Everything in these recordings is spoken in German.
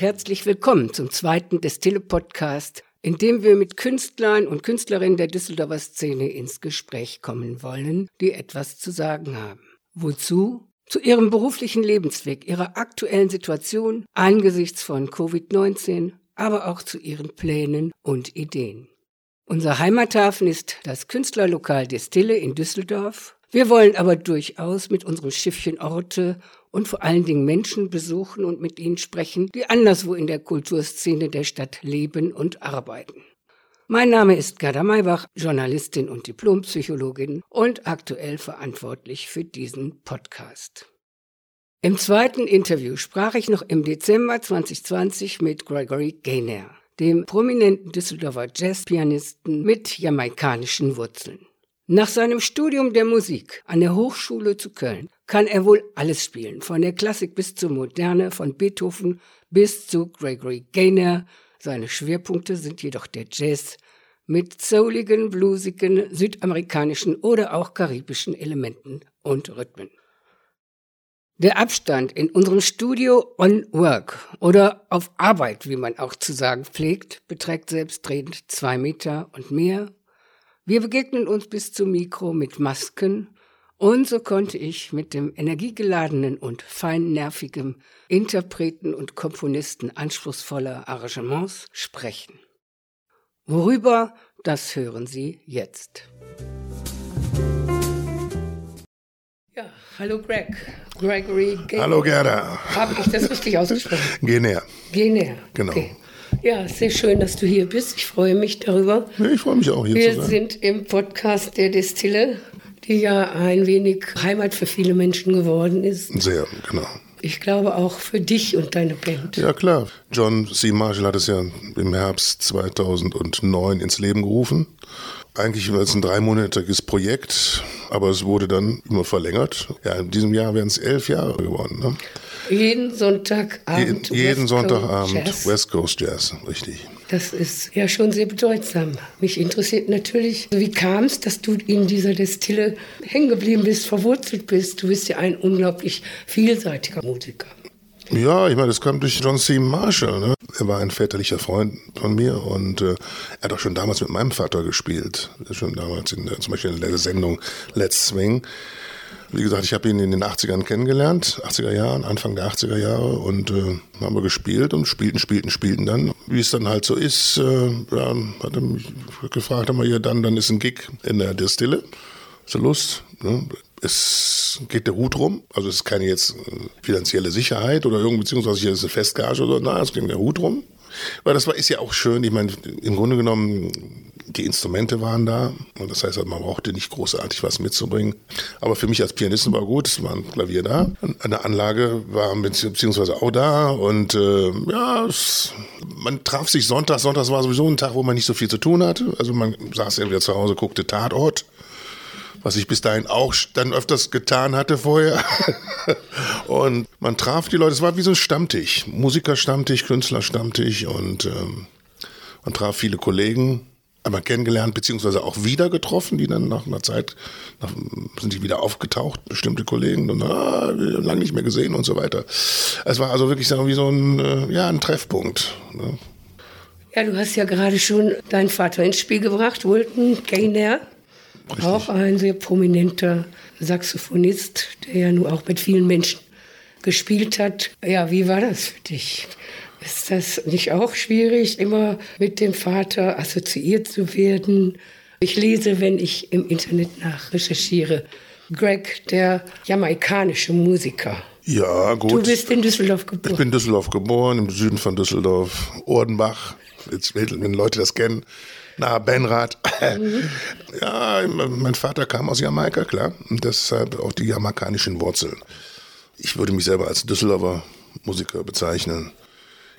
herzlich willkommen zum zweiten Destille-Podcast, in dem wir mit Künstlern und Künstlerinnen der Düsseldorfer Szene ins Gespräch kommen wollen, die etwas zu sagen haben. Wozu? Zu ihrem beruflichen Lebensweg, ihrer aktuellen Situation angesichts von Covid-19, aber auch zu ihren Plänen und Ideen. Unser Heimathafen ist das Künstlerlokal Destille in Düsseldorf. Wir wollen aber durchaus mit unserem Schiffchen Orte und vor allen Dingen Menschen besuchen und mit ihnen sprechen, die anderswo in der Kulturszene der Stadt leben und arbeiten. Mein Name ist Gerda Maybach, Journalistin und Diplompsychologin und aktuell verantwortlich für diesen Podcast. Im zweiten Interview sprach ich noch im Dezember 2020 mit Gregory Gaynor, dem prominenten Düsseldorfer Jazzpianisten mit jamaikanischen Wurzeln. Nach seinem Studium der Musik an der Hochschule zu Köln kann er wohl alles spielen, von der Klassik bis zur Moderne, von Beethoven bis zu Gregory Gaynor. Seine Schwerpunkte sind jedoch der Jazz mit souligen, bluesigen, südamerikanischen oder auch karibischen Elementen und Rhythmen. Der Abstand in unserem Studio on Work oder auf Arbeit, wie man auch zu sagen pflegt, beträgt selbstredend zwei Meter und mehr wir begegnen uns bis zum Mikro mit Masken und so konnte ich mit dem energiegeladenen und feinnervigen Interpreten und Komponisten anspruchsvoller Arrangements sprechen. Worüber, das hören Sie jetzt. Ja, hallo Greg. Gregory Gaynor. Hallo Gerda. Habe ich das richtig ausgesprochen? Geh näher. Geh näher. Genau. Okay. Ja, sehr schön, dass du hier bist. Ich freue mich darüber. Ja, ich freue mich auch hier Wir zu sein. Wir sind im Podcast der Destille, die ja ein wenig Heimat für viele Menschen geworden ist. Sehr, genau. Ich glaube auch für dich und deine Band. Ja, klar. John C. Marshall hat es ja im Herbst 2009 ins Leben gerufen. Eigentlich war es ein dreimonatiges Projekt, aber es wurde dann immer verlängert. Ja, in diesem Jahr wären es elf Jahre geworden. Ne? Jeden Sonntagabend. Je, jeden West Sonntagabend Jazz. West Coast Jazz, richtig. Das ist ja schon sehr bedeutsam. Mich interessiert natürlich, wie kam es, dass du in dieser Destille hängen geblieben bist, verwurzelt bist. Du bist ja ein unglaublich vielseitiger Musiker. Ja, ich meine, das kam durch John C. Marshall. Ne? Er war ein väterlicher Freund von mir und äh, er hat auch schon damals mit meinem Vater gespielt. Schon damals in zum Beispiel in der Sendung Let's Swing. Wie gesagt, ich habe ihn in den 80ern kennengelernt, 80er Jahren, Anfang der 80er Jahre und äh, haben wir gespielt und spielten, spielten, spielten dann. Wie es dann halt so ist, äh, ja, hat er mich gefragt, haben wir hier dann, dann ist ein Gig in der Distille. Hast du Lust? Ne? Es geht der Hut rum, also es ist keine jetzt äh, finanzielle Sicherheit oder irgendwie, beziehungsweise hier ist eine Festgage oder so, nein, es geht der Hut rum. Weil das war, ist ja auch schön, ich meine, im Grunde genommen, die Instrumente waren da. Und das heißt, man brauchte nicht großartig was mitzubringen. Aber für mich als Pianisten war gut, es war ein Klavier da. Eine Anlage war beziehungsweise auch da. Und äh, ja, es, man traf sich Sonntag. Sonntag war sowieso ein Tag, wo man nicht so viel zu tun hatte. Also man saß entweder zu Hause, guckte Tatort was ich bis dahin auch dann öfters getan hatte vorher. und man traf die Leute, es war wie so ein Stammtisch, Musikerstammtisch, Künstlerstammtisch und ähm, man traf viele Kollegen einmal kennengelernt, beziehungsweise auch wieder getroffen, die dann nach einer Zeit nach, sind die wieder aufgetaucht, bestimmte Kollegen, und ah, lange nicht mehr gesehen und so weiter. Es war also wirklich sagen, wie so ein, äh, ja, ein Treffpunkt. Ne? Ja, du hast ja gerade schon deinen Vater ins Spiel gebracht, Wilton Gaynor. Richtig. Auch ein sehr prominenter Saxophonist, der ja nun auch mit vielen Menschen gespielt hat. Ja, wie war das für dich? Ist das nicht auch schwierig, immer mit dem Vater assoziiert zu werden? Ich lese, wenn ich im Internet nach recherchiere, Greg, der jamaikanische Musiker. Ja, gut. Du bist in Düsseldorf geboren. Ich bin in Düsseldorf geboren, im Süden von Düsseldorf, Ordenbach. Jetzt, wenn Leute das kennen, nahe Benrad. Mhm. Ja, mein Vater kam aus Jamaika, klar. Und deshalb auch die jamaikanischen Wurzeln. Ich würde mich selber als Düsseldorfer Musiker bezeichnen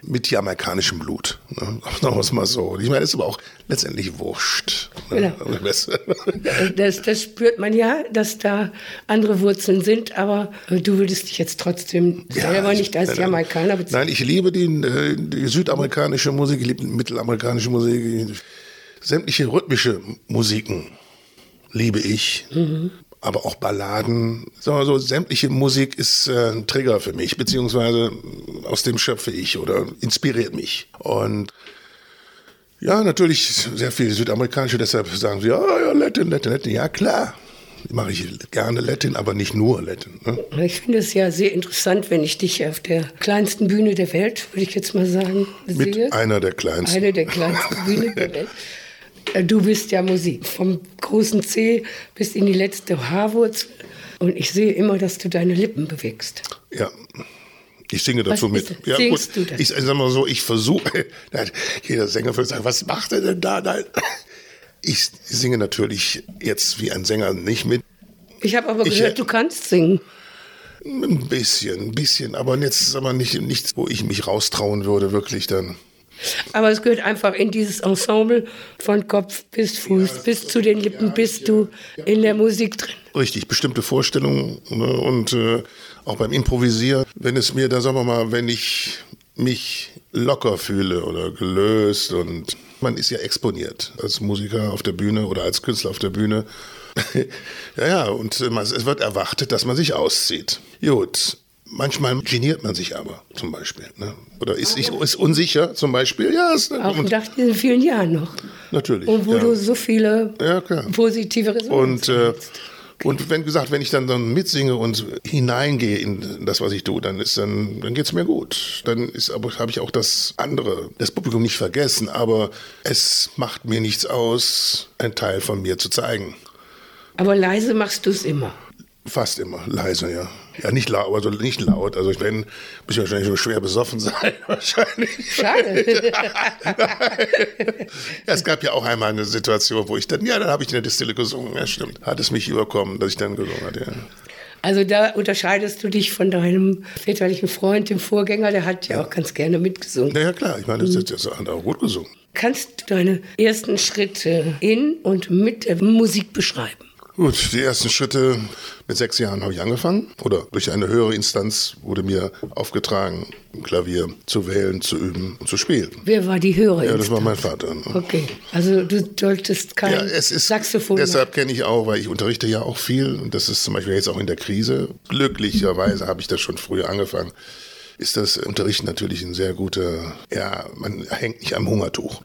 mit jamaikanischem Blut. Ne? Sagen wir es mal so. Ich meine, das ist aber auch letztendlich wurscht. Ne? Genau. Das, das, spürt man ja, dass da andere Wurzeln sind, aber du würdest dich jetzt trotzdem ja, selber nicht als Jamaikaner bezeichnen. Nein, ich liebe die, äh, die südamerikanische Musik, ich liebe die mittelamerikanische Musik, sämtliche rhythmische Musiken liebe ich. Mhm. aber auch Balladen. Sagen wir so, sämtliche Musik ist äh, ein Trigger für mich, beziehungsweise aus dem schöpfe ich oder inspiriert mich. Und ja, natürlich sehr viel südamerikanische, deshalb sagen sie, oh, ja, Latin, Latin, Latin. Ja, klar, mache ich gerne Latin, aber nicht nur Latin. Ne? Ich finde es ja sehr interessant, wenn ich dich auf der kleinsten Bühne der Welt, würde ich jetzt mal sagen, Mit sehe. einer der kleinsten. Eine der kleinsten Bühnen der Welt. Äh, du bist ja Musik, vom großen C bis in die letzte H-Wurzel. Und ich sehe immer, dass du deine Lippen bewegst. Ja, ich singe dazu was mit. Ja, Singst gut. Du das? Ich sag mal so, ich versuche, jeder Sänger würde sagen, was macht er denn da? Nein. Ich singe natürlich jetzt wie ein Sänger nicht mit. Ich habe aber Ich, gehört, äh, du kannst singen. Ein bisschen, ein bisschen, aber jetzt ist aber nicht nichts, wo ich mich raustrauen würde, wirklich dann. Aber es gehört einfach in dieses Ensemble von Kopf bis Fuß, bis zu den Lippen, bist du in der Musik drin. Richtig, bestimmte Vorstellungen ne, und äh, auch beim Improvisieren, wenn es mir da, sagen wir mal, wenn ich mich locker fühle oder gelöst und man ist ja exponiert als Musiker auf der Bühne oder als Künstler auf der Bühne. ja, ja, und äh, es wird erwartet, dass man sich auszieht. Gut. Manchmal geniert man sich aber, zum Beispiel. Ne? Oder ist, sich- ist unsicher, zum Beispiel. Ja, ist, Auch und, nach diesen vielen Jahren noch. natürlich. Und wo ja. du so viele Ja, klar. positive Resonanz Und, äh, hast. und wenn gesagt, wenn ich dann, dann mitsinge und hineingehe in das, was ich tue, dann ist dann, dann geht's mir gut. Dann ist aber habe ich auch das andere, das Publikum nicht vergessen, aber es macht mir nichts aus, einen Teil von mir zu zeigen. Aber leise machst du es immer. Fast immer leise, ja. Ja, nicht laut, also nicht laut. Also ich bin, muss ich wahrscheinlich schon schwer besoffen sein, wahrscheinlich. Schade. ja, es gab ja auch einmal eine Situation, wo ich dann, ja, dann habe ich in der Distille gesungen, ja, stimmt. Hat es mich überkommen, dass ich dann gesungen hatte, ja. Also da unterscheidest du dich von deinem väterlichen Freund, dem Vorgänger, der hat ja auch ganz gerne mitgesungen. Na ja, klar, ich meine, das, das hat auch gut gesungen. Kannst du deine ersten Schritte in und mit der Musik beschreiben? Gut, die ersten Schritte mit sechs Jahren habe ich angefangen. Oder durch eine höhere Instanz wurde mir aufgetragen, Klavier zu wählen, zu üben und zu spielen. Wer war die höhere Ja, das war mein Instanz? Vater. ne? Okay, also du solltest kein Ja, es ist, Saxophon deshalb kenne ich auch, weil ich unterrichte ja auch viel und das ist zum Beispiel jetzt auch in der Krise. Glücklicherweise habe ich das schon früher angefangen. Ist das Unterrichten natürlich ein sehr guter, ja, man hängt nicht am Hungertuch.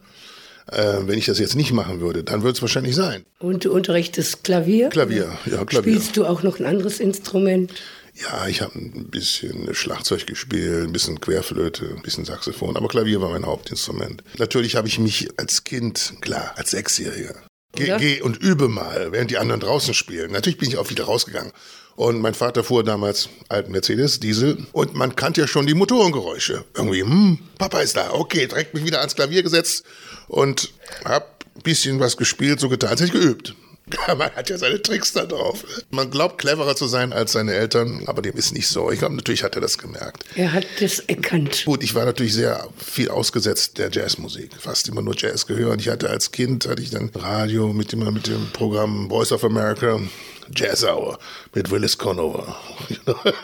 Äh, wenn ich das jetzt nicht machen würde, dann würde es wahrscheinlich sein. Und du unterrichtest Klavier? Klavier, ja, Klavier. Spielst du auch noch ein anderes Instrument? Ja, ich habe ein bisschen Schlagzeug gespielt, ein bisschen Querflöte, ein bisschen Saxophon, aber Klavier war mein Hauptinstrument. Natürlich habe ich mich als Kind, klar, als Sechsjähriger, geh, geh und übe mal, während die anderen draußen spielen. Natürlich bin ich auch wieder rausgegangen. Und mein Vater fuhr damals alten Mercedes, Diesel, und man kannte ja schon die Motorengeräusche. Irgendwie, hm, Papa ist da, okay, direkt mich wieder ans Klavier gesetzt und hab ein bisschen was gespielt, so getan, als hätte ich geübt. Man hat ja seine Tricks da drauf. Man glaubt, cleverer zu sein als seine Eltern, aber dem ist nicht so. Ich glaube, natürlich hat er das gemerkt. Er hat das erkannt. Gut, ich war natürlich sehr viel ausgesetzt der Jazzmusik. Fast immer nur Jazz gehört. Ich hatte als Kind, hatte ich dann Radio mit dem, mit dem Programm Voice of America, Jazz Hour mit Willis Conover.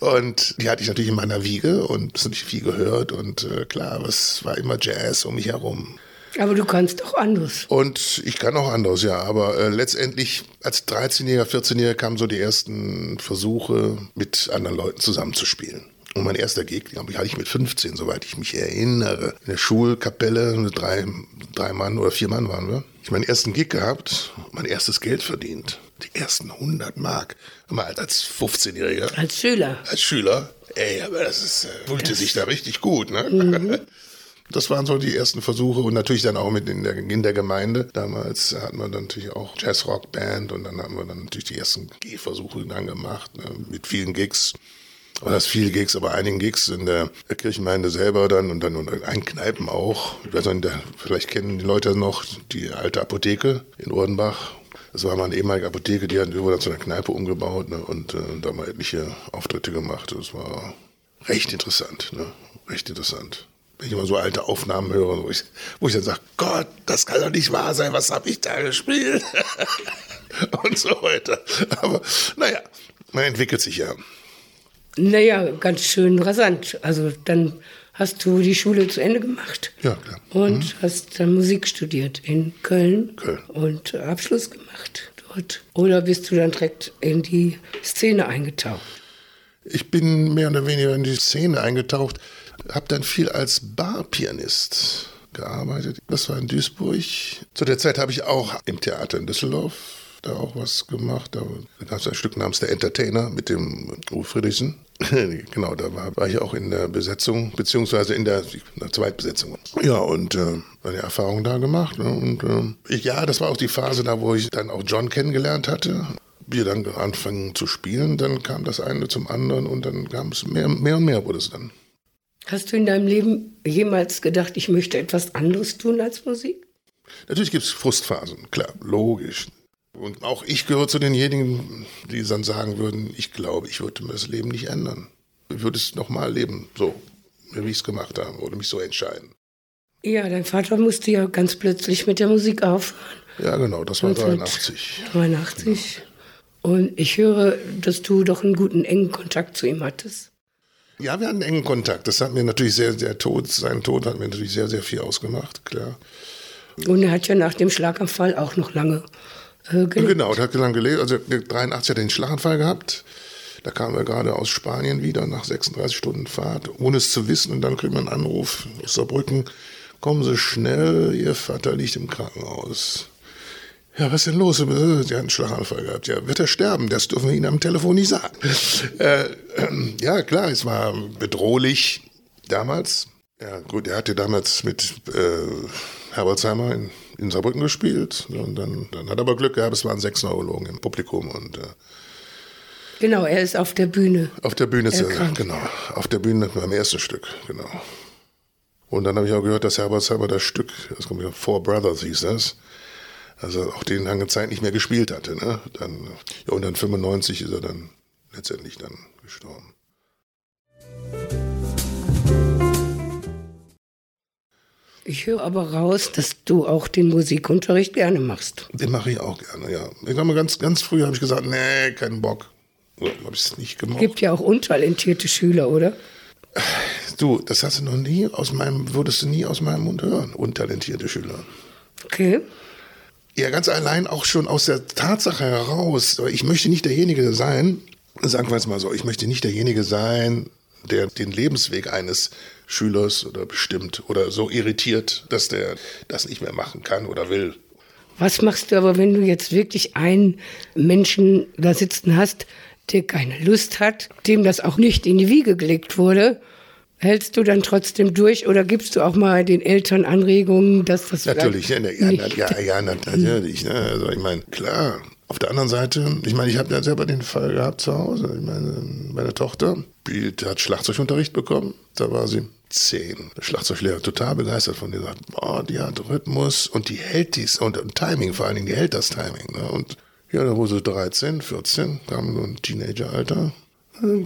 Und die hatte ich natürlich in meiner Wiege und das natürlich viel gehört. Und äh, klar, es war immer Jazz um mich herum. Aber du kannst auch anderes. Und ich kann auch anders, ja. Aber äh, letztendlich als 13-Jähriger, 14-Jähriger kamen so die ersten Versuche, mit anderen Leuten zusammenzuspielen. Und mein erster Gig, glaube ich, hatte ich mit 15, soweit ich mich erinnere. In der Schulkapelle, mit drei, drei Mann oder vier Mann waren wir. Ich meinen ersten Gig gehabt, mein erstes Geld verdient. Die ersten 100 Mark. Mal als 15-Jähriger, Als Schüler. als Schüler. Ey, aber das ist, äh, fühlte sich da richtig gut, ne? Das waren so die ersten Versuche und natürlich dann auch mit in der, in der Gemeinde. Damals hatten wir dann natürlich auch Jazzrock-Band und dann haben wir dann natürlich die ersten Gehversuche dann gemacht, ne, mit vielen Gigs. Aber das viele Gigs, aber einigen Gigs in der Kirchengemeinde selber dann und dann in einen Kneipen auch. Ich weiß nicht, vielleicht kennen die Leute noch die alte Apotheke in Urdenbach. Das war mal eine ehemalige Apotheke, die hat dann zu einer Kneipe umgebaut ne, und äh, da wir etliche Auftritte gemacht. Das war recht interessant, ne? recht interessant. Wenn ich immer so alte Aufnahmen höre, wo ich, wo ich dann sage, Gott, das kann doch nicht wahr sein, was habe ich da gespielt? und so weiter. Aber naja, man entwickelt sich ja. Naja, ganz schön rasant. Also dann hast du die Schule zu Ende gemacht. Ja, klar. Und hast dann Musik studiert in Köln. Köln. Und Abschluss gemacht. Aufgebaut? Oder bist du dann direkt in die Szene eingetaucht? Ich bin mehr oder weniger in die Szene eingetaucht, habe dann viel als Barpianist gearbeitet. Das war in Duisburg. Zu der Zeit habe ich auch im Theater in Düsseldorf da auch was gemacht. Da gab es ein Stück namens Der Entertainer mit dem Uwe Friedrichsen. genau, da war, war, ich auch in der Besetzung, beziehungsweise in der, in der Zweitbesetzung. Ja, und äh, meine Erfahrung da gemacht. Ne? Und äh, ich, ja, das war auch die Phase da, wo ich dann auch John kennengelernt hatte. Wir dann anfangen zu spielen, dann kam das eine zum anderen und dann kam es mehr, mehr und mehr wurde es dann. Hast du in deinem Leben jemals gedacht, ich möchte etwas anderes tun als Musik? Natürlich gibt es Frustphasen, klar, logisch. Und auch ich gehöre zu denjenigen, die dann sagen würden, ich glaube, ich würde mir das Leben nicht ändern. Ich würde es nochmal leben, so, wie ich es gemacht habe, oder mich so entscheiden. Ja, dein Vater musste ja ganz plötzlich mit der Musik aufhören. Ja, genau, das war 83. 83. Genau. Und ich höre, dass du doch einen guten, engen Kontakt zu ihm hattest. Ja, wir hatten engen Kontakt. Das hat mir natürlich sehr, sehr Tod, sein Tod hat mir natürlich sehr, sehr viel ausgemacht, klar. Und er hat ja nach dem Schlaganfall auch noch lange äh, gelebt. Genau, er hat lange gelebt. Also 83 hat er den Schlaganfall gehabt. Da kamen wir gerade aus Spanien wieder nach 36 Stunden Fahrt, ohne es zu wissen. Und dann kriegt man einen Anruf aus Saarbrücken. Kommen Sie schnell, Ihr Vater liegt im Krankenhaus. Ja, was ist denn los? Sie hat einen Schlaganfall gehabt. Ja, wird er sterben? Das dürfen wir Ihnen am Telefon nicht sagen. Äh, äh, ja, klar, es war bedrohlich damals. Ja, gut, er hatte damals mit äh, Herbertsheimer in, in Saarbrücken gespielt. Und dann, dann hat er aber Glück gehabt, es waren sechs Neurologen im Publikum. Und, äh, genau, er ist auf der Bühne. Auf der Bühne, ist er, genau. Auf der Bühne beim ersten Stück, genau. Und dann habe ich auch gehört, dass Herbertsheimer das Stück, das kommt ja, Four Brothers hieß das, also auch den lange Zeit nicht mehr gespielt hatte. Ne? Dann, ja, und dann 95 ist er dann letztendlich dann gestorben. Ich höre aber raus, dass du auch den Musikunterricht gerne machst. Den mache ich auch gerne, ja. Ich habe ganz, ganz früh habe ich gesagt, nee, keinen Bock. So, habe ich es nicht gemacht. Gibt ja auch untalentierte Schüler, oder? Du, das hast du noch nie aus meinem, würdest du nie aus meinem Mund hören, untalentierte Schüler. Okay. Ja, ganz allein auch schon aus der Tatsache heraus, ich möchte nicht derjenige sein, sagen wir es mal so, ich möchte nicht derjenige sein, der den Lebensweg eines Schülers oder bestimmt oder so irritiert, dass der das nicht mehr machen kann oder will. Was machst du aber, wenn du jetzt wirklich einen Menschen da sitzen hast, der keine Lust hat, dem das auch nicht in die Wiege gelegt wurde Hältst du dann trotzdem durch oder gibst du auch mal den Eltern Anregungen, dass das Natürlich, ja, ja, ja, ja, natürlich. Ne? Also ich meine, klar. Auf der anderen Seite, ich meine, ich habe ja selber den Fall gehabt zu Hause. Ich meine, meine Tochter spielt, hat Schlagzeugunterricht bekommen. Da war sie zehn. Der Schlagzeuglehrer total begeistert von dir. Sagt, boah, die hat Rhythmus und die hält dies und, und Timing vor allen Dingen, die hält das Timing. Ne? Und ja, da wurde sie 13, 14, kam so ein Teenageralter.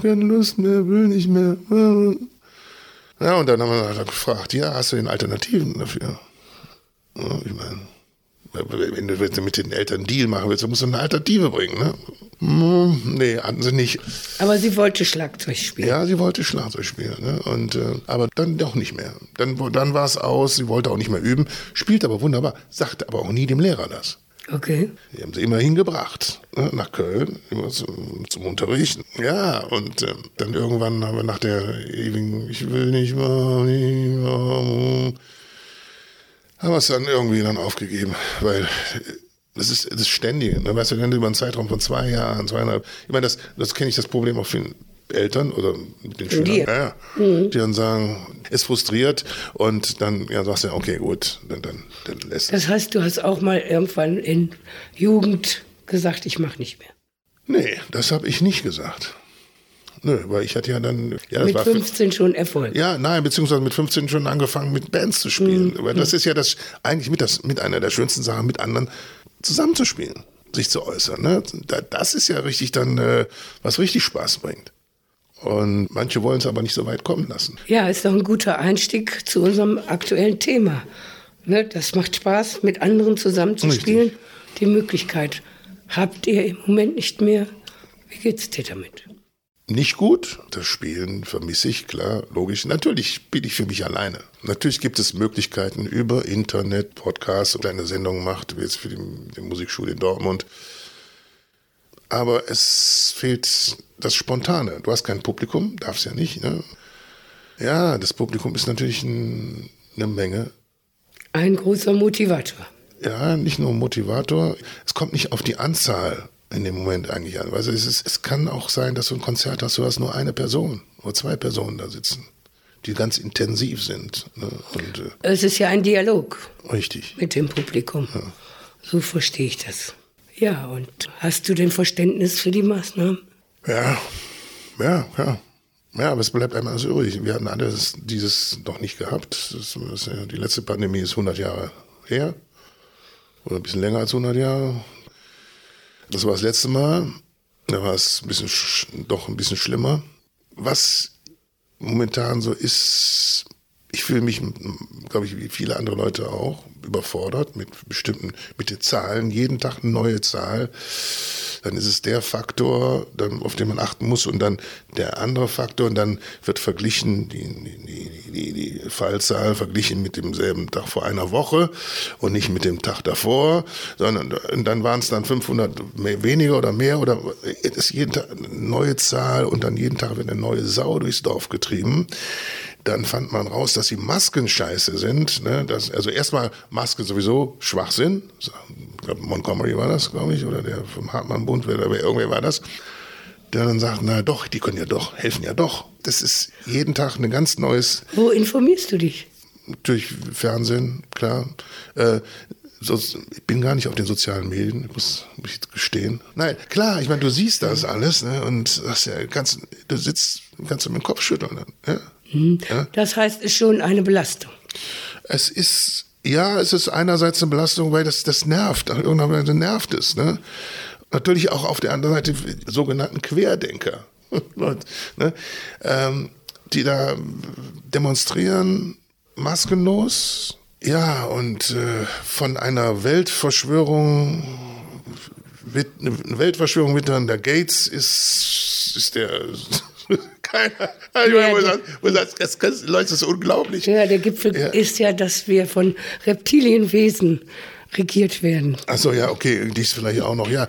Keine Lust mehr, will nicht mehr. Ja, und dann haben wir gefragt, ja, hast du den Alternativen dafür? Ja, ich meine, wenn du mit den Eltern einen Deal machen willst, dann musst du eine Alternative bringen, ne? Hm, nee, hatten sie nicht. Aber sie wollte Schlagzeug spielen. Ja, sie wollte Schlagzeug spielen, ne? Und, äh, aber dann doch nicht mehr. Dann, dann war es aus, sie wollte auch nicht mehr üben, spielt aber wunderbar, sagte aber auch nie dem Lehrer das. Okay. Die haben sie immerhin gebracht, ne, nach Köln, immer zum, zum Unterrichten. Ja, und äh, dann irgendwann haben wir nach der ewigen, ich will nicht mehr, nicht mehr, haben wir es dann irgendwie dann aufgegeben, weil das ist das Ständige. Ne? Weißt du, wenn du über einen Zeitraum von zwei Jahren, zweieinhalb, ich meine, das, das kenne ich das Problem auch für Eltern oder mit den Schülern, ja, ja, mhm. die dann sagen, ist frustriert und dann ja, sagst du, okay, gut, dann, dann, dann lässt Das heißt, du hast auch mal irgendwann in Jugend gesagt, ich mache nicht mehr. Nee, das habe ich nicht gesagt. Nö, weil ich hatte ja dann. Ja, mit 15 schon Erfolg. Ja, nein, beziehungsweise mit 15 schon angefangen, mit Bands zu spielen. Mhm. Weil das ist ja das eigentlich mit, das, mit einer der schönsten Sachen, mit anderen zusammenzuspielen, sich zu äußern. Ne? Das ist ja richtig dann, äh, was richtig Spaß bringt. Und manche wollen es aber nicht so weit kommen lassen. Ja, ist doch ein guter Einstieg zu unserem aktuellen Thema. Ne, das macht Spaß, mit anderen zusammenzuspielen. Die Möglichkeit habt ihr im Moment nicht mehr. Wie geht's dir damit? Nicht gut. Das Spielen vermisse ich, klar, logisch. Natürlich spiele ich für mich alleine. Natürlich gibt es Möglichkeiten über Internet, Podcasts, kleine Sendungen macht, wie jetzt für die, die Musikschule in Dortmund aber es fehlt das Spontane. Du hast kein Publikum, darfst ja nicht. Ne? Ja, das Publikum ist natürlich ein, eine Menge. Ein großer Motivator. Ja, nicht nur Motivator. Es kommt nicht auf die Anzahl in dem Moment eigentlich an. Also es, ist, es kann auch sein, dass du ein Konzert hast, du hast nur eine Person oder zwei Personen da sitzen, die ganz intensiv sind. Ne? Und, äh, es ist ja ein Dialog. Richtig. Mit dem Publikum. Ja. So verstehe ich das. Ja, und hast du denn Verständnis für die Maßnahmen? Ja, ja, ja. Ja, aber es bleibt einmal alles übrig. Wir hatten alles dieses noch nicht gehabt. Das, das, die letzte Pandemie ist 100 Jahre her. Oder ein bisschen länger als 100 Jahre. Das war das letzte Mal. Da war es ein bisschen, doch ein bisschen schlimmer. Was momentan so ist, ich fühle mich, glaube ich, wie viele andere Leute auch, überfordert mit bestimmten, mit den Zahlen. Jeden Tag eine neue Zahl dann ist es der Faktor, dann, auf den man achten muss und dann der andere Faktor und dann wird verglichen, die, die, die, die Fallzahl verglichen mit demselben Tag vor einer Woche und nicht mit dem Tag davor, sondern dann waren es dann 500 mehr, weniger oder mehr oder es ist jeden Tag eine neue Zahl und dann jeden Tag wird eine neue Sau durchs Dorf getrieben. Dann fand man raus, dass die Masken scheiße sind. Ne? Das, also erstmal Maske sowieso Schwachsinn. Ich glaube, Montgomery war das, glaube ich, oder der vom Hartmann-Bund, oder irgendwer war das. Der dann sagt, na doch, die können ja doch, helfen ja doch. Das ist jeden Tag ein ganz neues. Wo informierst du dich? Durch Fernsehen, klar. Äh, ich bin gar nicht auf den sozialen Medien, ich muss mich gestehen. Nein, klar, ich meine, du siehst das alles ne, und sagst ja, kannst, du sitzt, kannst du mit dem Kopf schütteln. Ja? Mhm. Ja? Das heißt, es ist schon eine Belastung. Es ist, ja, es ist einerseits eine Belastung, weil das, das nervt. Irgendwann nervt es. Ne? Natürlich auch auf der anderen Seite sogenannten Querdenker, ne? ähm, die da demonstrieren, maskenlos. Ja, und äh, von einer Weltverschwörung, eine Weltverschwörung mit dann der Gates ist, ist der keiner. Also, ja, wo sagt, das, das, Leute, das ist unglaublich. Ja, der Gipfel ja. ist ja, dass wir von Reptilienwesen regiert werden. Achso, ja, okay, dies vielleicht auch noch. Ja,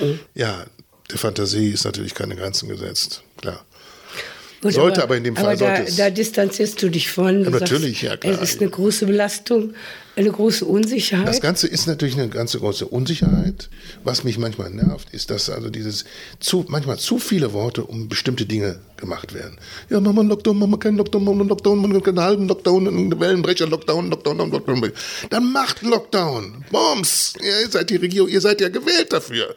mhm. ja, der Fantasie ist natürlich keine Grenzen gesetzt, klar. Gut, sollte aber, aber, in dem Fall aber da, da distanzierst du dich von. Ja, natürlich, sagst, ja klar. Es ist eine große Belastung, eine große Unsicherheit. Das Ganze ist natürlich eine ganze große Unsicherheit. Was mich manchmal nervt, ist, dass also dieses zu, manchmal zu viele Worte um bestimmte Dinge gemacht werden. Ja, machen wir einen Lockdown, machen wir keinen Lockdown, machen wir einen Lockdown, machen wir keinen halben Lockdown, einen Wellenbrecher, Lockdown, Lockdown, Lockdown. Dann macht Lockdown. Bombs. Ihr seid die Regierung, ihr seid ja gewählt dafür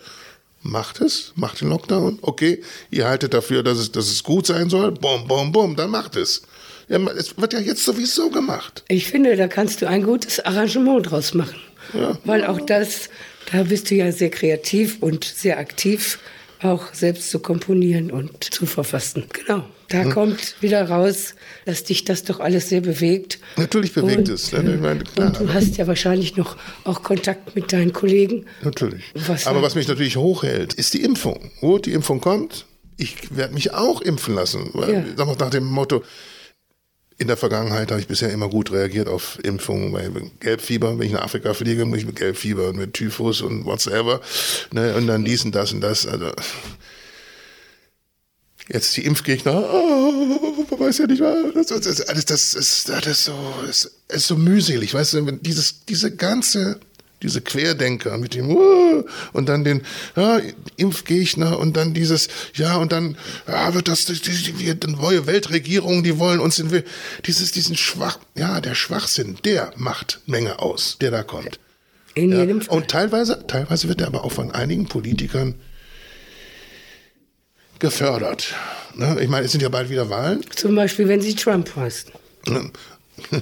macht es, macht den Lockdown, okay, ihr haltet dafür, dass es, dass es gut sein soll, bom, bom, bom, dann macht es. Ja, es wird ja jetzt sowieso gemacht. Ich finde, da kannst du ein gutes Arrangement draus machen. Ja. Weil auch das, da bist du ja sehr kreativ und sehr aktiv auch selbst zu komponieren und zu verfassen. Genau. Da hm. kommt wieder raus, dass dich das doch alles sehr bewegt. Natürlich bewegt und, es. Ne? Meine, und du hast ja wahrscheinlich noch auch Kontakt mit deinen Kollegen. Natürlich. Was Aber was mich natürlich hochhält, ist die Impfung. Wo die Impfung kommt, ich werde mich auch impfen lassen. Ja. Sag mal, nach dem Motto, in der Vergangenheit habe ich bisher immer gut reagiert auf Impfungen, bei Gelbfieber, wenn ich nach Afrika fliege, muss ich mit Gelbfieber und mit Typhus und whatsoever, ne, und dann dies und das und das, also, jetzt die Impfgegner, oh, weiß ja nicht, das, das, das, das, ist, das ist so, das ist so mühselig, weißt du, dieses, diese ganze diese Querdenker mit dem uh, und dann den ja, Impfgegner und dann dieses ja und dann ja, wird das die, die, die neue Weltregierung, die wollen uns in dieses diesen schwach ja der Schwachsinn, der macht Menge aus, der da kommt. In ja. jedem Fall. Und teilweise teilweise wird er aber auch von einigen Politikern gefördert. Ne? Ich meine, es sind ja bald wieder Wahlen. Zum Beispiel, wenn sie Trump heißen.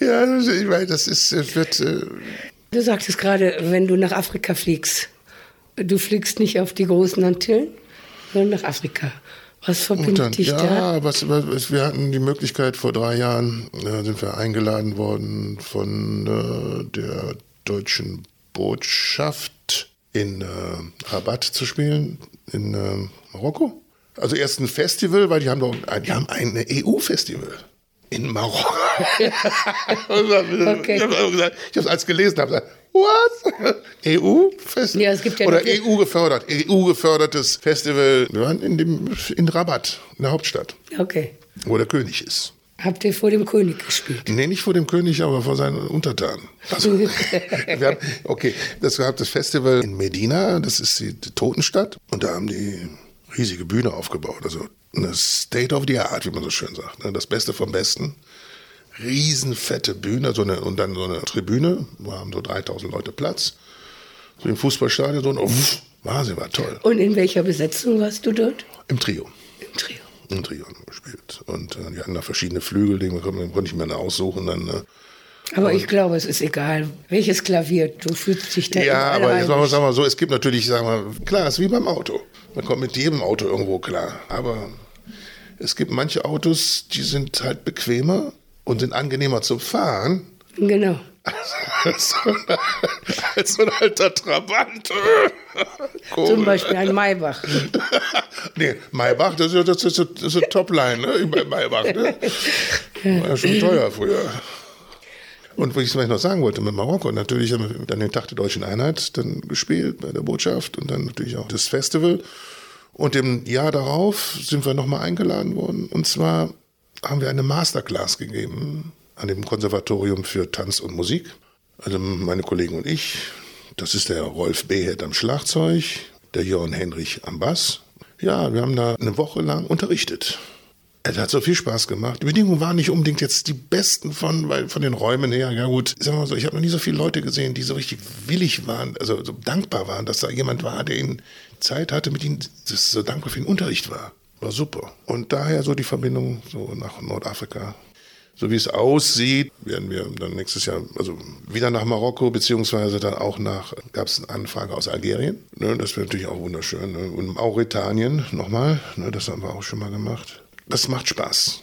ja, ich meine, das ist, wird. Äh du sagtest gerade, wenn du nach Afrika fliegst, du fliegst nicht auf die großen Antillen, sondern nach Afrika. Was verbindet dann, dich ja, da? Ja, was, was, wir hatten die Möglichkeit, vor drei Jahren äh, sind wir eingeladen worden von äh, der deutschen Botschaft in äh, Rabat zu spielen, in äh, Marokko. Also erst ein Festival, weil die haben doch, die haben ein EU-Festival in Marokko. okay. Ich habe es als gelesen, habe gesagt, What? EU? Fest Ja, es gibt ja Oder noch- EU gefördert. EU gefördertes Festival. Wir waren in, dem, in Rabat, in der Hauptstadt, Okay. wo der König ist. Habt ihr vor dem König gespielt? Nee, nicht vor dem König, aber vor seinen Untertanen. Also, wir haben, okay, das gab das Festival in Medina, das ist die, die Totenstadt. Und da haben die riesige Bühne aufgebaut. Also eine State of the Art, wie man so schön sagt. ne, Das Beste vom Besten. Riesenfette Bühne so eine, und dann so eine Tribüne. Da haben so 3000 Leute Platz. So im Fußballstadion. So ein, oh, Wahnsinn, war toll. Und in welcher Besetzung warst du dort? Im Trio. Im Trio. Im Trio haben wir gespielt. Und äh, die hatten da verschiedene Flügel, die konnte konnte ich mir dann aussuchen. Dann, äh, Aber ich glaube, es ist egal, welches Klavier. Du fühlst dich da Ja, aber jetzt sagen wir, wir so, es gibt natürlich, sagen wir, klar, es ist wie beim Auto. Man kommt mit jedem Auto irgendwo klar. Aber es gibt manche Autos, die sind halt bequemer und sind angenehmer zum Fahren. Genau. Als so ein, als so ein alter Trabant. Zum. Beispiel ein Maybach. Nee, Maybach, das ist, das ist, das ist eine Topline, ne? Bei Maybach, ne? War ja schon teuer früher. Und was ich vielleicht noch sagen wollte mit Marokko, natürlich haben wir dann den Tag der deutschen Einheit dann gespielt bei der Botschaft und dann natürlich auch das Festival. Und im Jahr darauf sind wir nochmal eingeladen worden. Und zwar haben wir eine Masterclass gegeben an dem Konservatorium für Tanz und Musik. Also meine Kollegen und ich. Das ist der Rolf Behet am Schlagzeug, der Jörn Henrich am Bass. Ja, wir haben da eine Woche lang unterrichtet. Es hat so viel Spaß gemacht. Die Bedingungen waren nicht unbedingt jetzt die besten von, weil von den Räumen her. Ja gut, sagen wir mal so, ich habe noch nie so viele Leute gesehen, die so richtig willig waren, also so dankbar waren, dass da jemand war, der ihnen Zeit hatte, mit ihnen, das so dankbar für den Unterricht war. War super. Und daher so die Verbindung so nach Nordafrika. So wie es aussieht, werden wir dann nächstes Jahr, also wieder nach Marokko, beziehungsweise dann auch nach, gab es eine Anfrage aus Algerien. Ne, das wäre natürlich auch wunderschön. Ne? Und Mauretanien nochmal, ne, das haben wir auch schon mal gemacht. Das macht Spaß.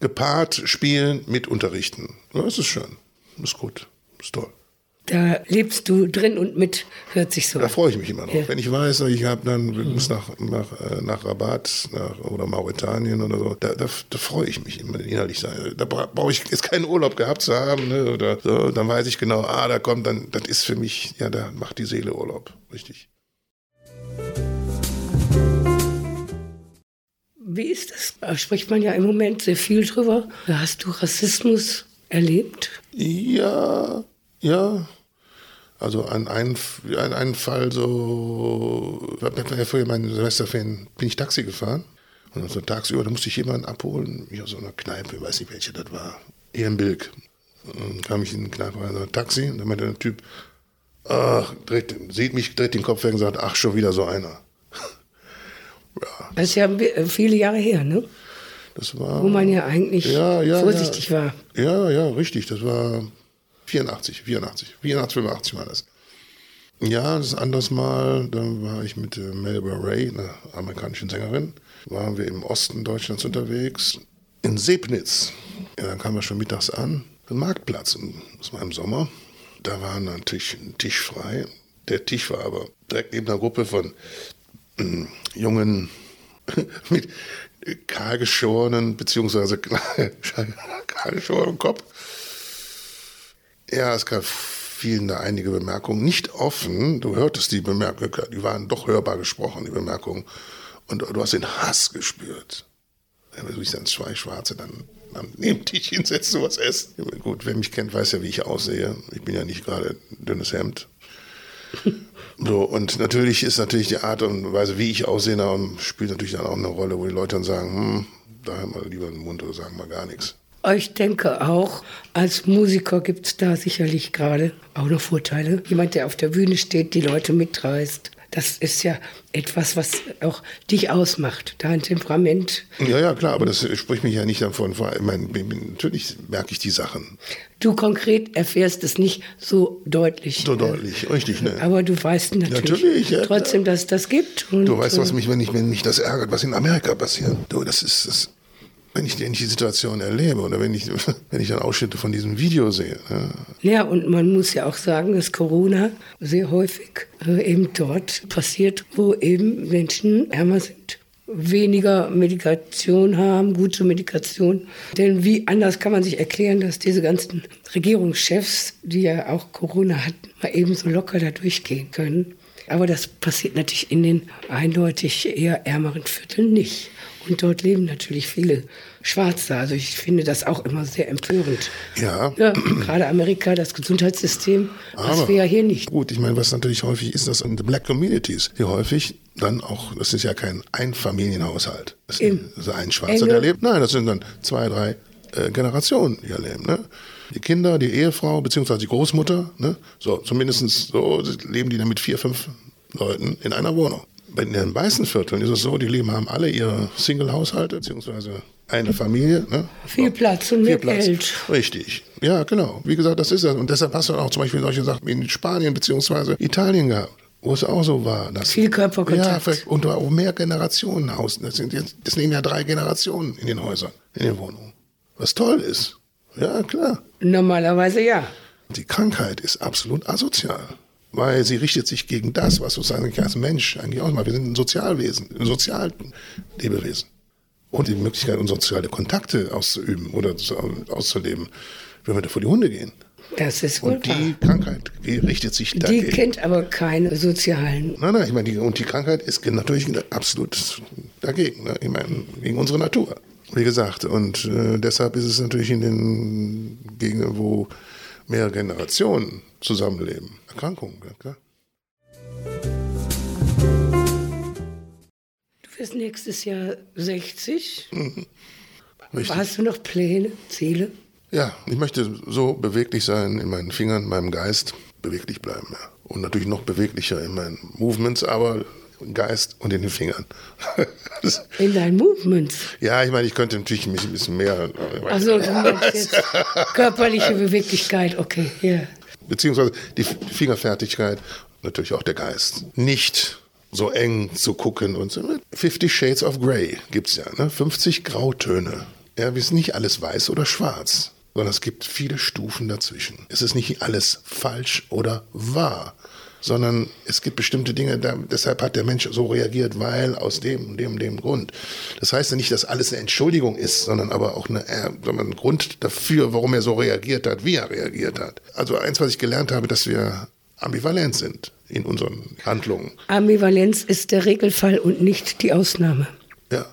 Gepaart spielen mit Unterrichten. Ja, das ist schön. Ist gut. Ist toll. Da lebst du drin und mit, hört sich so Da freue ich mich immer noch. Ja. Wenn ich weiß, ich habe dann wir müssen nach, nach, äh, nach Rabat nach, oder Mauretanien oder so, da, da, da freue ich mich immer innerlich. sein. Da bra- brauche ich jetzt keinen Urlaub gehabt zu haben. Ne, oder so, dann weiß ich genau, ah, da kommt dann, das ist für mich, ja, da macht die Seele Urlaub. Richtig. Wie ist das? Da spricht man ja im Moment sehr viel drüber. Hast du Rassismus erlebt? Ja, ja. Also an einen, an einen Fall so, ich war ja früher mein Semesterferien, bin ich Taxi gefahren. Und so tagsüber, da musste ich jemanden abholen, wie aus so einer Kneipe, ich weiß nicht welche das war. Hier in Bilk. Und dann kam ich in die Kneipe rein, so ein Taxi, und dann meinte der Typ, ach, dreht, sieht mich, dreht den Kopf weg und sagt, ach, schon wieder so einer. Das ist ja äh, viele Jahre her, ne? Das war. Wo man ja eigentlich ja, ja, vorsichtig ja. war. Ja, ja, richtig. Das war 84, 84, 84, 85 war das. Ja, das anderes Mal, da war ich mit äh, Melba Ray, einer amerikanischen Sängerin, waren wir im Osten Deutschlands unterwegs, in Sebnitz. Ja, dann kamen wir schon mittags an, ein Marktplatz, das war im Sommer. Da war natürlich ein Tisch frei. Der Tisch war aber direkt neben einer Gruppe von jungen, mit kahlgeschorenen, beziehungsweise kahlgeschorenen Kopf. Ja, es gab vielen da einige Bemerkungen, nicht offen, du hörtest die Bemerkungen, die waren doch hörbar gesprochen, die Bemerkungen, und du hast den Hass gespürt. Wenn du dann zwei Schwarze dann am neben dich hinsetzt, sowas essen. Gut, wer mich kennt, weiß ja, wie ich aussehe. Ich bin ja nicht gerade ein dünnes Hemd. So, und natürlich ist natürlich die Art und Weise, wie ich aussehe, spielt natürlich dann auch eine Rolle, wo die Leute dann sagen, hm, da haben wir lieber den Mund oder sagen wir gar nichts. Ich denke auch, als Musiker gibt es da sicherlich gerade auch noch Vorteile. Jemand, der auf der Bühne steht, die Leute mitreißt. Das ist ja etwas, was auch dich ausmacht, dein Temperament. Ja, ja, klar, aber das spricht mich ja nicht davon. vor. Bin- natürlich merke ich die Sachen Du konkret erfährst es nicht so deutlich. so deutlich, richtig, ne? Aber du weißt natürlich, Natürlich, ja, trotzdem, dass es das gibt. Du weißt, was äh, mich, wenn, ich, wenn mich das ärgert, was in Amerika passiert. Du, das ist, das, wenn ich, wenn ich die Situation erlebe oder wenn ich, wenn ich dann Ausschnitte von diesem Video sehe. Ne? Ja, und man muss ja auch sagen, dass Corona sehr häufig äh, eben dort passiert, wo eben Menschen ärmer sind weniger Medikation haben, gute Medikation. Denn wie anders kann man sich erklären, dass diese ganzen Regierungschefs, die ja auch Corona hatten, mal eben so locker da durchgehen können. Aber das passiert natürlich in den eindeutig eher ärmeren Vierteln nicht. Und dort leben natürlich viele Schwarze. Also ich finde das auch immer sehr empörend. Ja. ja gerade Amerika, das Gesundheitssystem, was Aber wir ja hier nicht. Gut, ich meine, was natürlich häufig ist, dass in den Black Communities, die häufig dann auch, das ist ja kein Einfamilienhaushalt. Das ist ein Schwarzer, der lebt. Nein, das sind dann zwei, drei äh, Generationen, die hier leben. Ne? Die Kinder, die Ehefrau, beziehungsweise die Großmutter, ne? so zumindest so leben die dann mit vier, fünf Leuten in einer Wohnung. Bei den weißen Vierteln ist es so, die leben, haben alle ihre Single-Haushalte, beziehungsweise eine Familie. Ne? Viel Platz und mehr Geld. Richtig. Ja, genau. Wie gesagt, das ist das. Und deshalb hast du auch zum Beispiel solche Sachen wie in Spanien beziehungsweise Italien gehabt wo es auch so war. Dass, Viel Körperkontakt. Ja, und auch mehr Generationen Haus. Das, sind jetzt, das nehmen ja drei Generationen in den Häusern, in den Wohnungen. Was toll ist. Ja, klar. Normalerweise ja. Die Krankheit ist absolut asozial weil sie richtet sich gegen das, was sozusagen als Mensch eigentlich ausmacht. Wir sind ein Sozialwesen, ein Soziallebewesen. Und die Möglichkeit, unsere soziale Kontakte auszuüben oder auszuleben, wenn wir da vor die Hunde gehen. Das ist wohl Und die. Krankheit richtet sich dagegen. Die kennt aber keine sozialen. Nein, nein, ich meine, die, und die Krankheit ist natürlich absolut dagegen. Ne? Ich meine, gegen unsere Natur. Wie gesagt, und äh, deshalb ist es natürlich in den Gegenden, wo mehrere Generationen zusammenleben. Erkrankungen, ja klar. Du wirst nächstes Jahr 60. Mhm. Hast du noch Pläne, Ziele? Ja, ich möchte so beweglich sein in meinen Fingern, in meinem Geist, beweglich bleiben. Ja. Und natürlich noch beweglicher in meinen Movements, aber Geist und in den Fingern. in deinen Movements? Ja, ich meine, ich könnte natürlich ein bisschen mehr. Also du meinst jetzt körperliche Beweglichkeit, okay, ja. Yeah. Beziehungsweise die Fingerfertigkeit, natürlich auch der Geist. Nicht so eng zu gucken und so. 50 Shades of Grey gibt es ja, ne? 50 Grautöne. Ja, wir sind nicht alles weiß oder schwarz, sondern es gibt viele Stufen dazwischen. Es ist nicht alles falsch oder wahr sondern es gibt bestimmte Dinge, da, deshalb hat der Mensch so reagiert, weil aus dem und dem und dem Grund. Das heißt ja nicht, dass alles eine Entschuldigung ist, sondern aber auch eine, äh, ein Grund dafür, warum er so reagiert hat, wie er reagiert hat. Also eins, was ich gelernt habe, dass wir ambivalent sind in unseren Handlungen. Ambivalenz ist der Regelfall und nicht die Ausnahme. Ja.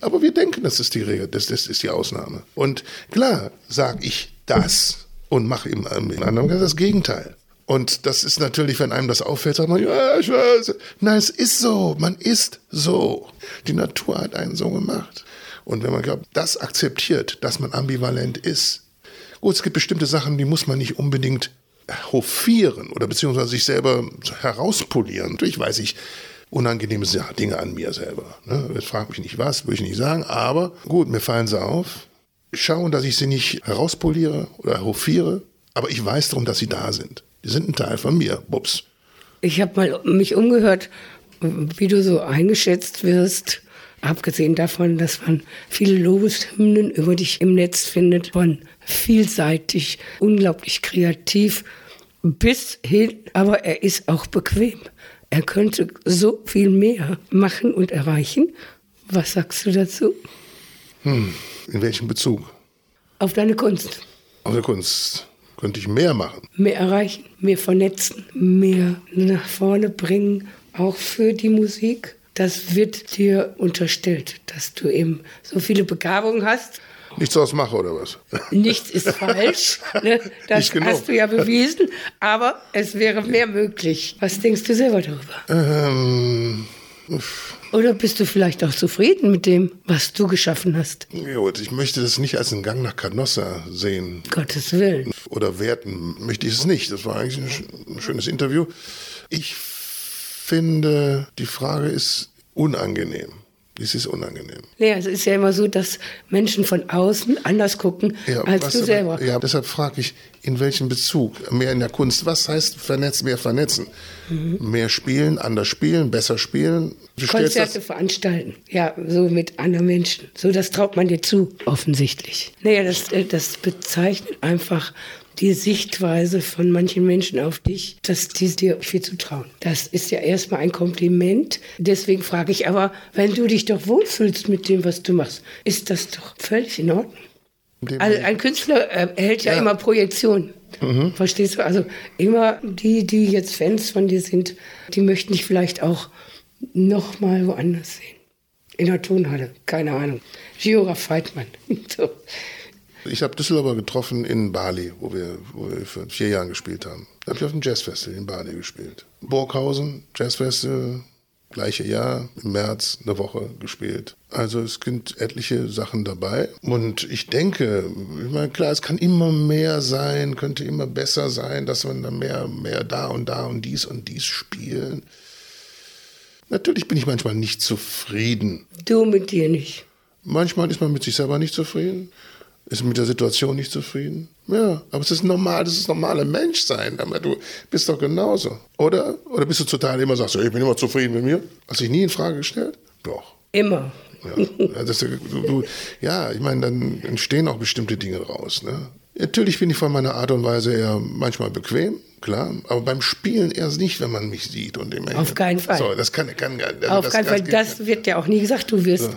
Aber wir denken, das ist die Regel, das, das ist die Ausnahme. Und klar sage ich das und mache im, im anderen das Gegenteil. Und das ist natürlich, wenn einem das auffällt, sagt man, ja, ich weiß. Nein, es ist so. Man ist so. Die Natur hat einen so gemacht. Und wenn man glaubt, das akzeptiert, dass man ambivalent ist. Gut, es gibt bestimmte Sachen, die muss man nicht unbedingt hofieren oder beziehungsweise sich selber herauspolieren. Natürlich weiß ich unangenehme Dinge an mir selber. Ne? Jetzt fragt mich nicht was, würde ich nicht sagen. Aber gut, mir fallen sie auf. Schauen, dass ich sie nicht herauspoliere oder hofiere. Aber ich weiß darum, dass sie da sind. Die sind ein Teil von mir. Bups. Ich habe mal mich umgehört, wie du so eingeschätzt wirst. Abgesehen davon, dass man viele Lobeshymnen über dich im Netz findet, von vielseitig, unglaublich kreativ bis hin, aber er ist auch bequem. Er könnte so viel mehr machen und erreichen. Was sagst du dazu? Hm, in welchem Bezug? Auf deine Kunst. Auf der Kunst könnte ich mehr machen. Mehr erreichen, mehr vernetzen, mehr nach vorne bringen, auch für die Musik. Das wird dir unterstellt, dass du eben so viele Begabungen hast. Nichts ausmache oder was? Nichts ist falsch. Ne? Das hast du ja bewiesen. Aber es wäre mehr möglich. Was denkst du selber darüber? Ähm, oder bist du vielleicht auch zufrieden mit dem, was du geschaffen hast? Ja, ich möchte das nicht als einen Gang nach Canossa sehen. Gottes Willen. Oder werten möchte ich es nicht. Das war eigentlich ein schönes Interview. Ich finde, die Frage ist unangenehm. Es ist unangenehm. Ja, es ist ja immer so, dass Menschen von außen anders gucken ja, als du selber. ja, deshalb frage ich, in welchem Bezug? Mehr in der Kunst. Was heißt vernetzen, mehr vernetzen? Mhm. Mehr spielen, anders spielen, besser spielen? Du Konzerte veranstalten, ja, so mit anderen Menschen. So, das traut man dir zu, offensichtlich. Naja, das, äh, das bezeichnet einfach die Sichtweise von manchen Menschen auf dich, dass die dir viel zutrauen. Das ist ja erstmal ein Kompliment. Deswegen frage ich aber, wenn du dich doch wohlfühlst mit dem, was du machst, ist das doch völlig in Ordnung. Also ein Künstler äh, erhält ja, ja. immer Projektion. Mhm. Verstehst du? Also immer die, die jetzt Fans von dir sind, die möchten dich vielleicht auch noch mal woanders sehen. In der Tonhalle, keine Ahnung. Giora Feitmann. so. Ich habe Düsseldorfer getroffen in Bali, wo wir, wo wir vor vier Jahren gespielt haben. Da habe ich auf dem Jazzfestival in Bali gespielt. Burghausen, Jazzfestival, gleiche Jahr, im März eine Woche gespielt. Also es sind etliche Sachen dabei. Und ich denke, ich meine, klar, es kann immer mehr sein, könnte immer besser sein, dass man da mehr, mehr da und da und dies und dies spielen. Natürlich bin ich manchmal nicht zufrieden. Du mit dir nicht. Manchmal ist man mit sich selber nicht zufrieden ist mit der Situation nicht zufrieden. Ja, aber es ist normal, das ist normale Menschsein. Aber du bist doch genauso. Oder? Oder bist du total immer sagst, ich bin immer zufrieden mit mir? Hast du dich nie in Frage gestellt? Doch. Immer. Ja, das, du, du, ja ich meine, dann entstehen auch bestimmte Dinge raus. Ne? Natürlich bin ich von meiner Art und Weise eher manchmal bequem, klar, aber beim Spielen erst nicht, wenn man mich sieht und immer. Auf keinen Fall. So, das kann, kann also Auf keinen Fall. Das wird ja auch nie gesagt. Du wirst so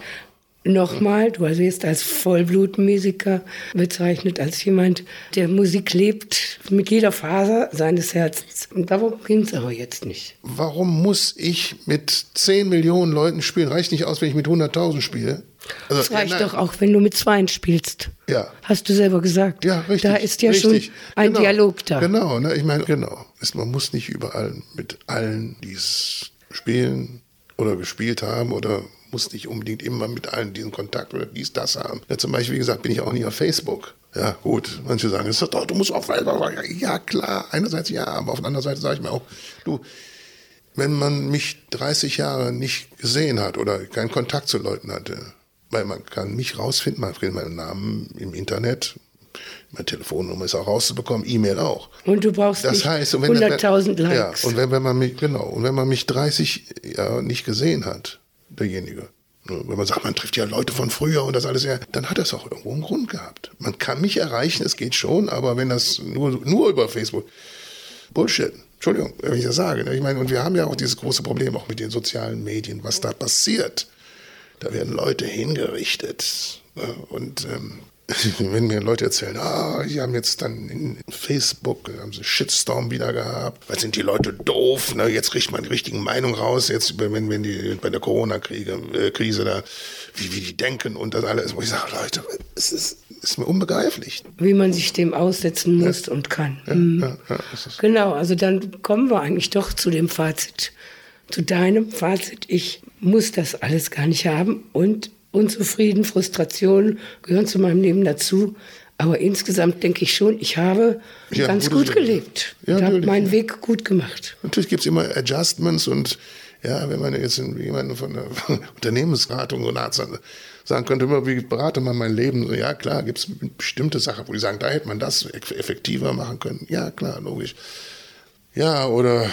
nochmal, du wirst als Vollblutmusiker bezeichnet, als jemand, der Musik lebt mit jeder Faser seines Herzens. Und darum ging es aber jetzt nicht. Warum muss ich mit 10 Millionen Leuten spielen? Reicht nicht aus, wenn ich mit 100.000 spiele? Also, das reicht ja, doch auch, wenn du mit Zweien spielst. Ja. Hast du selber gesagt. Ja, richtig. Da ist ja richtig. schon ein genau. Dialog da. Genau, ne? ich meine, genau. Man muss nicht überall mit allen, die es spielen oder gespielt haben oder muss nicht unbedingt immer mit allen diesen Kontakt oder dies, das haben. Ja, zum Beispiel, wie gesagt, bin ich auch nicht auf Facebook. Ja, gut, manche sagen, ist doch, du musst auf Facebook. Ja, klar, einerseits ja, aber auf der anderen Seite sage ich mir auch, du, wenn man mich 30 Jahre nicht gesehen hat oder keinen Kontakt zu Leuten hatte, weil man kann mich rausfinden, man findet meinen Namen im Internet, meine Telefonnummer ist auch rauszubekommen, E-Mail auch. Und du brauchst das heißt, 100.000 Likes. Ja, und wenn, wenn man mich, genau, und wenn man mich 30 Jahre nicht gesehen hat, derjenige. Wenn man sagt, man trifft ja Leute von früher und das alles, ja, dann hat das auch irgendwo einen Grund gehabt. Man kann mich erreichen, es geht schon, aber wenn das nur, nur über Facebook, Bullshit. Entschuldigung, wenn ich das sage. Ne? Ich meine, und wir haben ja auch dieses große Problem auch mit den sozialen Medien, was da passiert. Da werden Leute hingerichtet. Ne? Und ähm, wenn mir Leute erzählen, ah, die haben jetzt dann in Facebook, haben sie Shitstorm wieder gehabt, weil sind die Leute doof, ne? jetzt kriegt man die richtigen Meinungen raus, jetzt, wenn, wenn die bei der Corona-Krise äh, da, wie, wie die denken und das alles, wo ich sage, Leute, es ist, ist mir unbegreiflich. Wie man sich dem aussetzen muss ja. und kann. Ja, mhm. ja, genau, also dann kommen wir eigentlich doch zu dem Fazit, zu deinem Fazit, ich muss das alles gar nicht haben und Unzufrieden, Frustration gehören zu meinem Leben dazu. Aber insgesamt denke ich schon, ich habe ja, ganz gut Leben. gelebt. Ja, ich habe meinen Weg gut gemacht. Natürlich gibt es immer Adjustments und ja, wenn man jetzt jemanden von der Unternehmensberatung oder sagen könnte, wie berate man mein Leben? Ja, klar, gibt es bestimmte Sachen, wo die sagen, da hätte man das effektiver machen können. Ja, klar, logisch. Ja, oder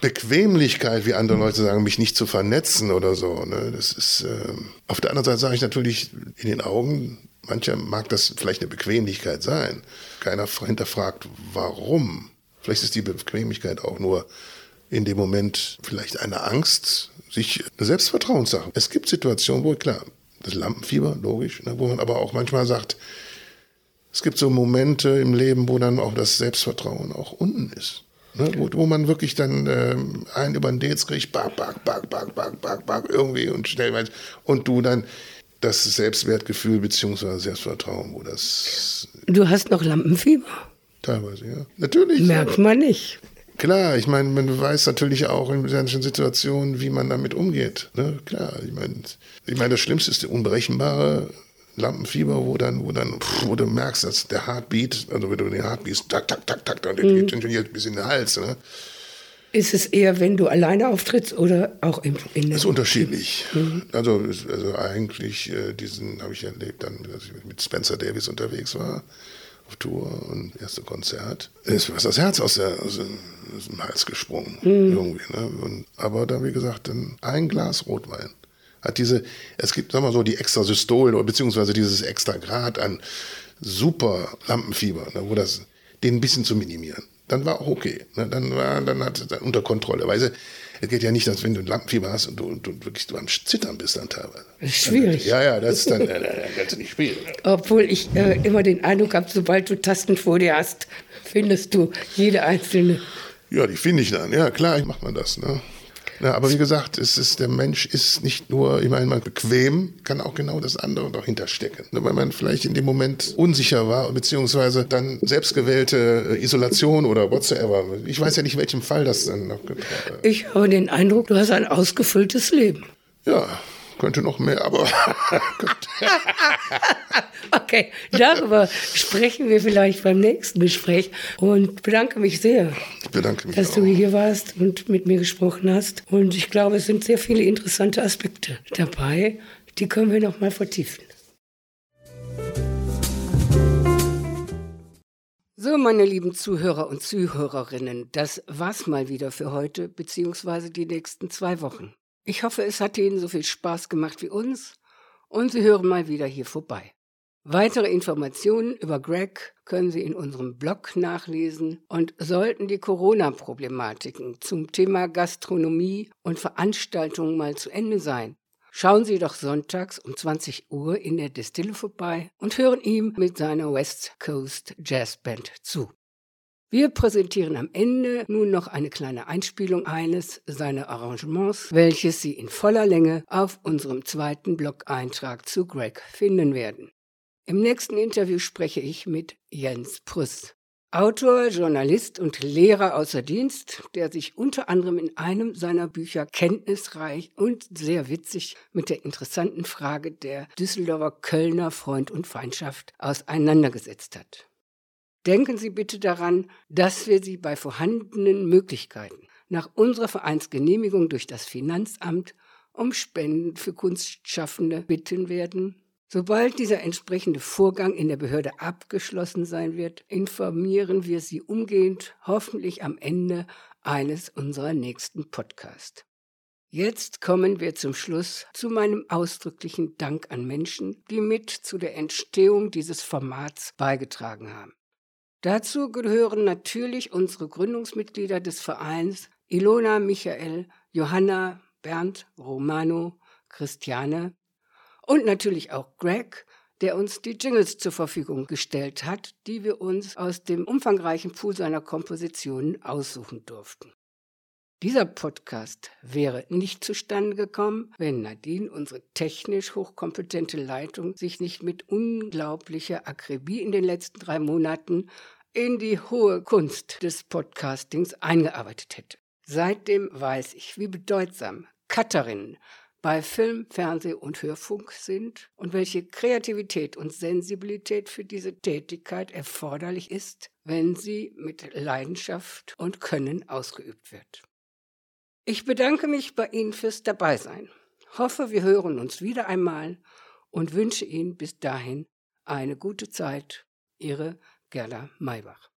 Bequemlichkeit, wie andere Leute sagen, mich nicht zu vernetzen oder so. Ne? Das ist äh, auf der anderen Seite sage ich natürlich in den Augen, mancher mag das vielleicht eine Bequemlichkeit sein. Keiner hinterfragt, warum. Vielleicht ist die Bequemlichkeit auch nur in dem Moment vielleicht eine Angst, sich eine Selbstvertrauenssache. Es gibt Situationen, wo klar, das Lampenfieber, logisch, ne, wo man aber auch manchmal sagt, es gibt so Momente im Leben, wo dann auch das Selbstvertrauen auch unten ist. Ne, wo, wo, man wirklich dann ähm, einen über den Dates kriegt, back, back, back, back, back, back, back, irgendwie und schnell und du dann das Selbstwertgefühl bzw. Selbstvertrauen, wo das. Du hast noch Lampenfieber? Teilweise, ja. Natürlich. Merkt man nicht. Klar, ich meine, man weiß natürlich auch in solchen Situationen, wie man damit umgeht. Ne? Klar, ich meine, ich meine, das Schlimmste ist der unberechenbare Lampenfieber, wo dann, wo dann, pff, wo du merkst, dass der Heartbeat, also wenn du den Heartbeat, tak, tak, tak, tak, dann mhm. geht schon bis in den Hals. Ne? Ist es eher, wenn du alleine auftrittst oder auch im in der Das ist unterschiedlich. Mhm. Also, also eigentlich, äh, diesen habe ich erlebt, dann, als ich mit Spencer Davis unterwegs war auf Tour und erste Konzert, ist was das Herz aus, der, aus, dem Hals gesprungen. Mhm. Irgendwie, ne? und, aber dann, wie gesagt, dann ein Glas Rotwein hat diese, es gibt, sagen wir so, die Extrasystol oder beziehungsweise dieses extra Grad an super Lampenfieber, ne, wo das den ein bisschen zu minimieren. Dann war auch okay. Ne? Dann war, dann hat es unter Kontrolle. Weil es geht ja nicht, dass wenn du ein Lampenfieber hast und du, und du wirklich du am Zittern bist dann teilweise. Das ist schwierig. Ja, ja, das ist dann, äh, dann kannst du nicht spielen. Obwohl ich äh, immer den Eindruck habe, sobald du Tasten vor dir hast, findest du jede einzelne. Ja, die finde ich dann. Ja, klar, macht man das. Ne? Ja, aber wie gesagt, es ist, der Mensch ist nicht nur, ich meine, man bequem, kann auch genau das andere noch hinterstecken. Weil man vielleicht in dem Moment unsicher war, beziehungsweise dann selbstgewählte Isolation oder whatsoever. Ich weiß ja nicht, welchem Fall das dann noch gibt. Ich habe den Eindruck, du hast ein ausgefülltes Leben. Ja, könnte noch mehr, aber. okay, darüber sprechen wir vielleicht beim nächsten Gespräch und bedanke mich sehr, ich bedanke mich dass auch. du hier warst und mit mir gesprochen hast. Und ich glaube, es sind sehr viele interessante Aspekte dabei, die können wir noch mal vertiefen. So, meine lieben Zuhörer und Zuhörerinnen, das war's mal wieder für heute, beziehungsweise die nächsten zwei Wochen. Ich hoffe, es hat Ihnen so viel Spaß gemacht wie uns und Sie hören mal wieder hier vorbei. Weitere Informationen über Greg können Sie in unserem Blog nachlesen und sollten die Corona-Problematiken zum Thema Gastronomie und Veranstaltungen mal zu Ende sein, schauen Sie doch sonntags um 20 Uhr in der Distille vorbei und hören ihm mit seiner West Coast Jazz Band zu. Wir präsentieren am Ende nun noch eine kleine Einspielung eines seiner Arrangements, welches Sie in voller Länge auf unserem zweiten Blog-Eintrag zu Greg finden werden. Im nächsten Interview spreche ich mit Jens Prüss, Autor, Journalist und Lehrer außer Dienst, der sich unter anderem in einem seiner Bücher kenntnisreich und sehr witzig mit der interessanten Frage der Düsseldorfer Kölner Freund und Feindschaft auseinandergesetzt hat. Denken Sie bitte daran, dass wir Sie bei vorhandenen Möglichkeiten nach unserer Vereinsgenehmigung durch das Finanzamt um Spenden für Kunstschaffende bitten werden. Sobald dieser entsprechende Vorgang in der Behörde abgeschlossen sein wird, informieren wir Sie umgehend, hoffentlich am Ende eines unserer nächsten Podcasts. Jetzt kommen wir zum Schluss zu meinem ausdrücklichen Dank an Menschen, die mit zu der Entstehung dieses Formats beigetragen haben. Dazu gehören natürlich unsere Gründungsmitglieder des Vereins Ilona, Michael, Johanna, Bernd, Romano, Christiane und natürlich auch Greg, der uns die Jingles zur Verfügung gestellt hat, die wir uns aus dem umfangreichen Pool seiner Kompositionen aussuchen durften. Dieser Podcast wäre nicht zustande gekommen, wenn Nadine, unsere technisch hochkompetente Leitung, sich nicht mit unglaublicher Akribie in den letzten drei Monaten in die hohe Kunst des Podcastings eingearbeitet hätte. Seitdem weiß ich, wie bedeutsam Cutterinnen bei Film, Fernseh und Hörfunk sind und welche Kreativität und Sensibilität für diese Tätigkeit erforderlich ist, wenn sie mit Leidenschaft und Können ausgeübt wird. Ich bedanke mich bei Ihnen fürs Dabeisein, hoffe, wir hören uns wieder einmal und wünsche Ihnen bis dahin eine gute Zeit. Ihre Gerda Maybach. Thank you.